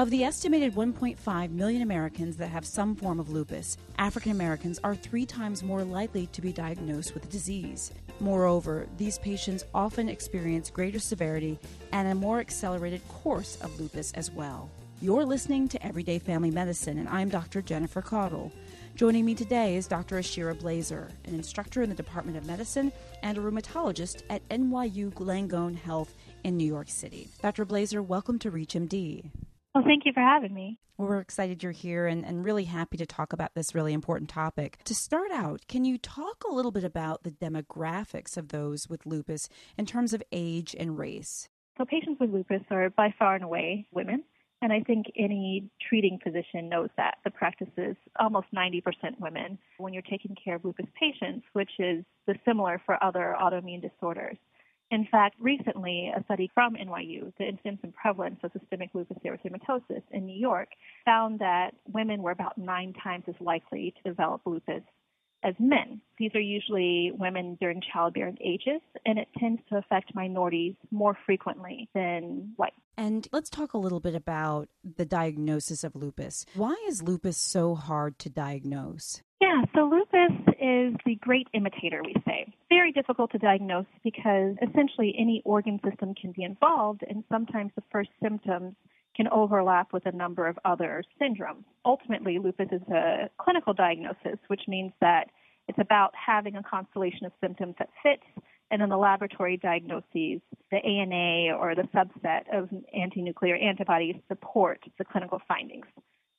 Of the estimated 1.5 million Americans that have some form of lupus, African Americans are three times more likely to be diagnosed with the disease. Moreover, these patients often experience greater severity and a more accelerated course of lupus as well. You're listening to Everyday Family Medicine, and I'm Dr. Jennifer Caudle. Joining me today is Dr. Ashira Blazer, an instructor in the Department of Medicine and a rheumatologist at NYU Langone Health in New York City. Dr. Blazer, welcome to ReachMD. Well, thank you for having me. we're excited you're here and, and really happy to talk about this really important topic. To start out, can you talk a little bit about the demographics of those with lupus in terms of age and race? So, patients with lupus are by far and away women. And I think any treating physician knows that. The practice is almost 90% women when you're taking care of lupus patients, which is the similar for other autoimmune disorders. In fact, recently, a study from NYU, the incidence and prevalence of systemic lupus erythematosus in New York, found that women were about nine times as likely to develop lupus as men. These are usually women during childbearing ages, and it tends to affect minorities more frequently than white. And let's talk a little bit about the diagnosis of lupus. Why is lupus so hard to diagnose? Yeah, so lupus is the great imitator, we say. Very difficult to diagnose because essentially any organ system can be involved, and sometimes the first symptoms can overlap with a number of other syndromes. Ultimately, lupus is a clinical diagnosis, which means that it's about having a constellation of symptoms that fits, and then the laboratory diagnoses, the ANA or the subset of anti-nuclear antibodies support the clinical findings.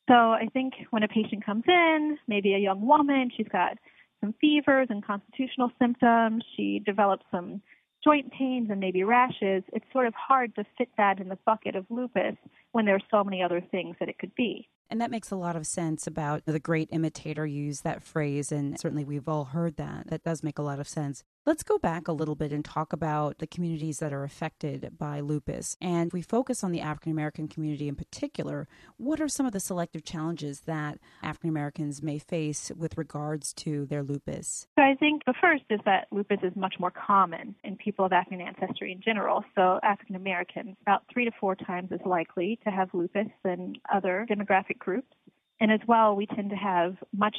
So I think when a patient comes in, maybe a young woman, she's got some fevers and constitutional symptoms, she develops some joint pains and maybe rashes, it's sort of hard to fit that in the bucket of lupus when there are so many other things that it could be. And that makes a lot of sense about the great imitator use that phrase. And certainly we've all heard that. That does make a lot of sense. Let's go back a little bit and talk about the communities that are affected by lupus. And we focus on the African American community in particular. What are some of the selective challenges that African Americans may face with regards to their lupus? So I think the first is that lupus is much more common in people of African ancestry in general. So African Americans, about three to four times as likely to have lupus than other demographic groups. And as well, we tend to have much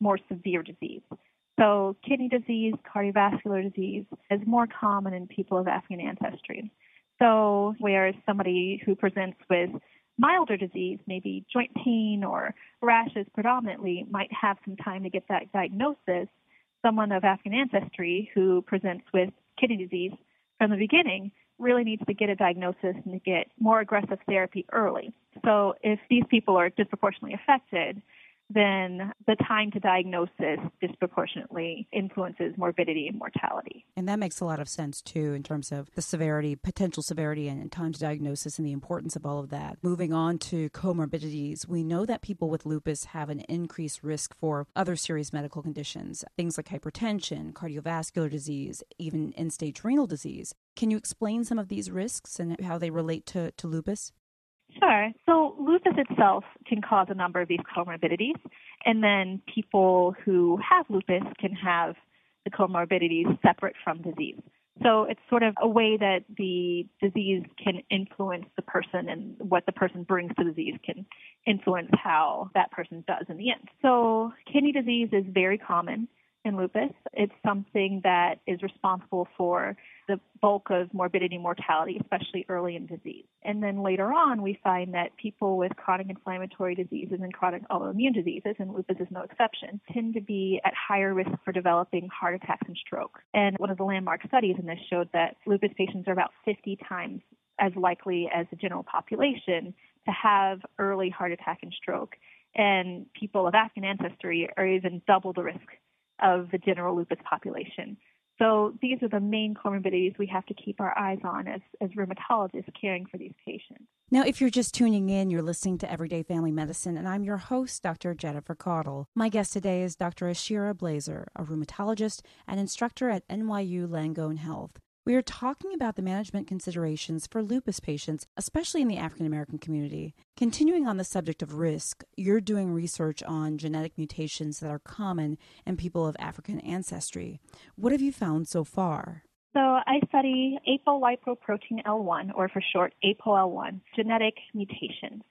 more severe disease. So, kidney disease, cardiovascular disease is more common in people of African ancestry. So, whereas somebody who presents with milder disease, maybe joint pain or rashes predominantly, might have some time to get that diagnosis, someone of African ancestry who presents with kidney disease from the beginning really needs to get a diagnosis and to get more aggressive therapy early. So, if these people are disproportionately affected, then the time to diagnosis disproportionately influences morbidity and mortality. And that makes a lot of sense too, in terms of the severity, potential severity, and time to diagnosis and the importance of all of that. Moving on to comorbidities, we know that people with lupus have an increased risk for other serious medical conditions, things like hypertension, cardiovascular disease, even end stage renal disease. Can you explain some of these risks and how they relate to, to lupus? Sure. So lupus itself can cause a number of these comorbidities, and then people who have lupus can have the comorbidities separate from disease. So it's sort of a way that the disease can influence the person and what the person brings to disease can influence how that person does in the end. So kidney disease is very common in lupus. It's something that is responsible for the bulk of morbidity and mortality, especially early in disease. And then later on, we find that people with chronic inflammatory diseases and chronic autoimmune diseases, and lupus is no exception, tend to be at higher risk for developing heart attacks and stroke. And one of the landmark studies in this showed that lupus patients are about 50 times as likely as the general population to have early heart attack and stroke. And people of African ancestry are even double the risk of the general lupus population. So these are the main comorbidities we have to keep our eyes on as, as rheumatologists caring for these patients. Now, if you're just tuning in, you're listening to Everyday Family Medicine, and I'm your host, Dr. Jennifer Caudle. My guest today is Dr. Ashira Blazer, a rheumatologist and instructor at NYU Langone Health. We are talking about the management considerations for lupus patients, especially in the African American community. Continuing on the subject of risk, you're doing research on genetic mutations that are common in people of African ancestry. What have you found so far? So I study apolipoprotein L1, or for short, APOL1, genetic mutations.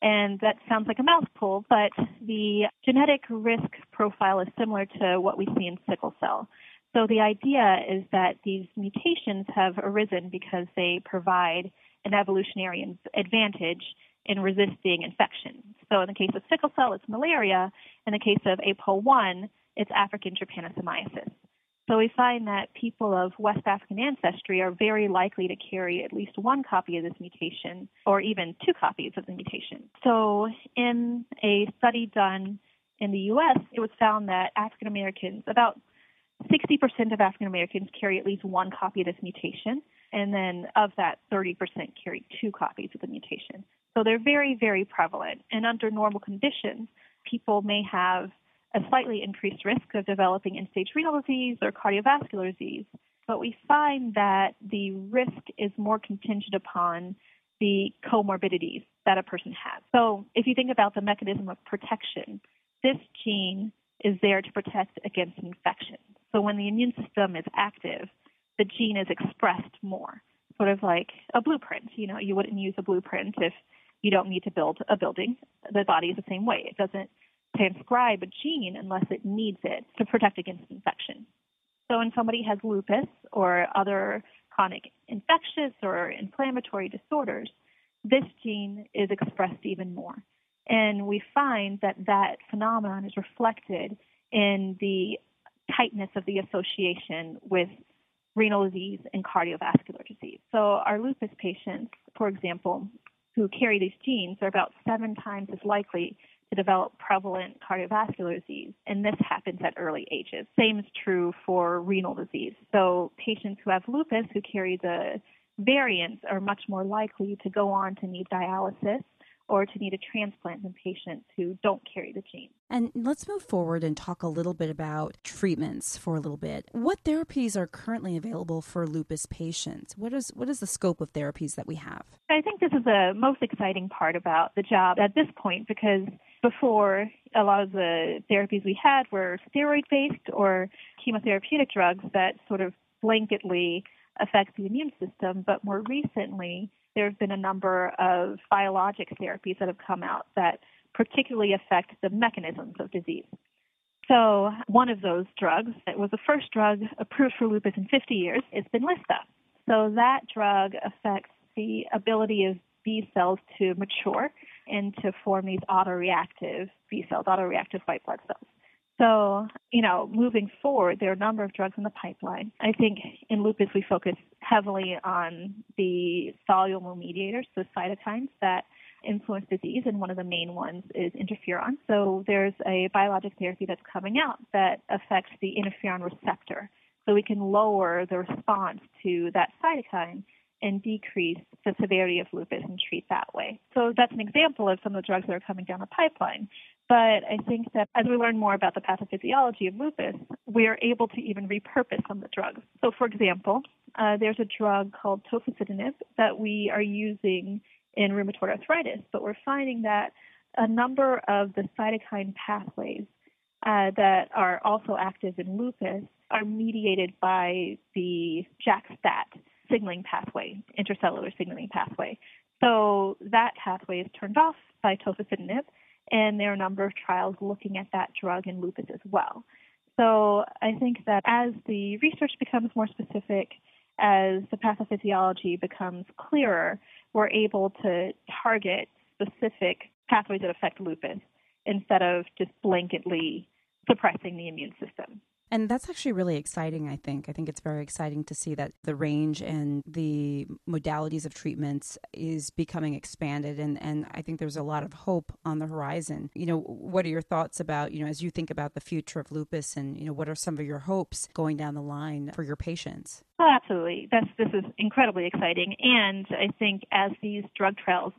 And that sounds like a mouthful, but the genetic risk profile is similar to what we see in sickle cell. So the idea is that these mutations have arisen because they provide an evolutionary advantage in resisting infection. So in the case of sickle cell, it's malaria. In the case of APOL1, it's African trypanosomiasis. So we find that people of West African ancestry are very likely to carry at least one copy of this mutation or even two copies of the mutation. So in a study done in the US, it was found that African Americans, about 60% of African Americans carry at least one copy of this mutation, and then of that, 30% carry two copies of the mutation. So they're very, very prevalent. And under normal conditions, people may have a slightly increased risk of developing end stage renal disease or cardiovascular disease. But we find that the risk is more contingent upon the comorbidities that a person has. So if you think about the mechanism of protection, this gene is there to protect against infection. So when the immune system is active, the gene is expressed more, sort of like a blueprint. You know, you wouldn't use a blueprint if you don't need to build a building. The body is the same way. It doesn't transcribe a gene unless it needs it to protect against infection. So when somebody has lupus or other chronic infectious or inflammatory disorders, this gene is expressed even more. And we find that that phenomenon is reflected in the tightness of the association with renal disease and cardiovascular disease. So our lupus patients, for example, who carry these genes are about seven times as likely to develop prevalent cardiovascular disease, and this happens at early ages. Same is true for renal disease. So patients who have lupus who carry the variants are much more likely to go on to need dialysis or to need a transplant in patients who don't carry the gene. And let's move forward and talk a little bit about treatments for a little bit. What therapies are currently available for lupus patients? What is what is the scope of therapies that we have? I think this is the most exciting part about the job at this point because before a lot of the therapies we had were steroid based or chemotherapeutic drugs that sort of blanketly affect the immune system, but more recently there have been a number of biologic therapies that have come out that particularly affect the mechanisms of disease. So, one of those drugs, it was the first drug approved for lupus in 50 years, is Benlysta. So, that drug affects the ability of B cells to mature and to form these autoreactive B cells, autoreactive white blood cells. So, you know, moving forward, there are a number of drugs in the pipeline. I think in lupus, we focus heavily on the soluble mediators, the cytokines that influence disease, and one of the main ones is interferon. So there's a biologic therapy that's coming out that affects the interferon receptor. So we can lower the response to that cytokine and decrease the severity of lupus and treat that way. So that's an example of some of the drugs that are coming down the pipeline. But I think that as we learn more about the pathophysiology of lupus, we are able to even repurpose some of the drugs. So, for example, uh, there's a drug called tofacitinib that we are using in rheumatoid arthritis, but we're finding that a number of the cytokine pathways uh, that are also active in lupus are mediated by the JAK-STAT signaling pathway, intercellular signaling pathway. So that pathway is turned off by tofacitinib, and there are a number of trials looking at that drug in lupus as well. So I think that as the research becomes more specific, as the pathophysiology becomes clearer, we're able to target specific pathways that affect lupus instead of just blanketly suppressing the immune system. And that's actually really exciting, I think. I think it's very exciting to see that the range and the modalities of treatments is becoming expanded. And, and I think there's a lot of hope on the horizon. You know, what are your thoughts about, you know, as you think about the future of lupus and, you know, what are some of your hopes going down the line for your patients? Oh, absolutely. That's, this is incredibly exciting. And I think as these drug trials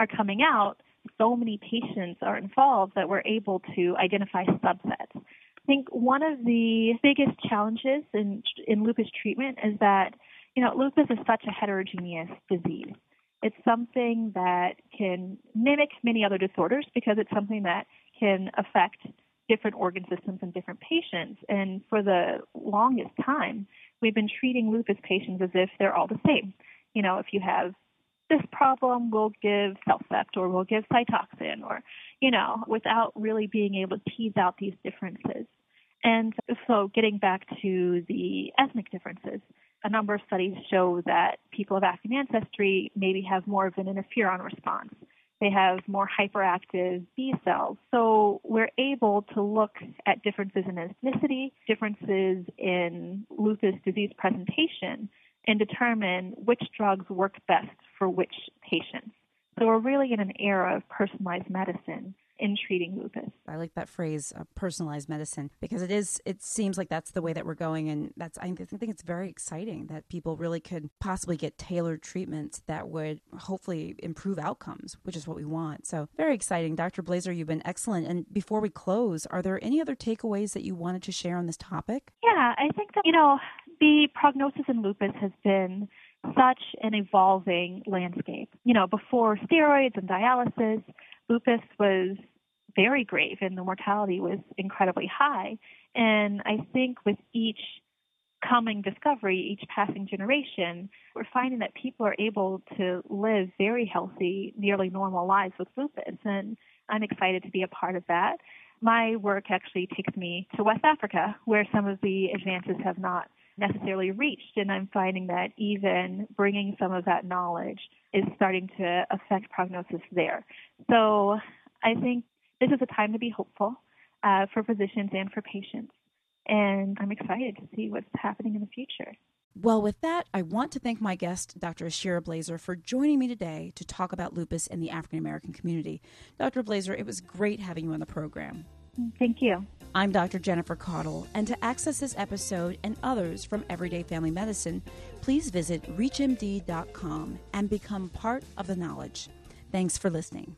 are coming out, so many patients are involved that we're able to identify subsets think one of the biggest challenges in in lupus treatment is that you know lupus is such a heterogeneous disease. It's something that can mimic many other disorders because it's something that can affect different organ systems in different patients. And for the longest time, we've been treating lupus patients as if they're all the same. You know, if you have this problem, we'll give CellCept or we'll give Cytoxan or, you know, without really being able to tease out these differences. And so getting back to the ethnic differences, a number of studies show that people of African ancestry maybe have more of an interferon response. They have more hyperactive B cells. So we're able to look at differences in ethnicity, differences in lupus disease presentation, and determine which drugs work best for which patients. So we're really in an era of personalized medicine in treating lupus. I like that phrase, uh, personalized medicine, because it is. It seems like that's the way that we're going, and that's. I think it's very exciting that people really could possibly get tailored treatments that would hopefully improve outcomes, which is what we want. So very exciting, Dr. Blazer. You've been excellent. And before we close, are there any other takeaways that you wanted to share on this topic? Yeah, I think that you know the prognosis in lupus has been such an evolving landscape. You know, before steroids and dialysis, lupus was very grave and the mortality was incredibly high. And I think with each coming discovery, each passing generation, we're finding that people are able to live very healthy, nearly normal lives with lupus. And I'm excited to be a part of that. My work actually takes me to West Africa, where some of the advances have not necessarily reached. And I'm finding that even bringing some of that knowledge is starting to affect prognosis there. So I think this is a time to be hopeful uh, for physicians and for patients. And I'm excited to see what's happening in the future. Well, with that, I want to thank my guest, Dr. Ashira Blazer, for joining me today to talk about lupus in the African American community. Dr. Blazer, it was great having you on the program. Thank you. I'm Dr. Jennifer Caudle, and to access this episode and others from Everyday Family Medicine, please visit ReachMD.com and become part of the knowledge. Thanks for listening.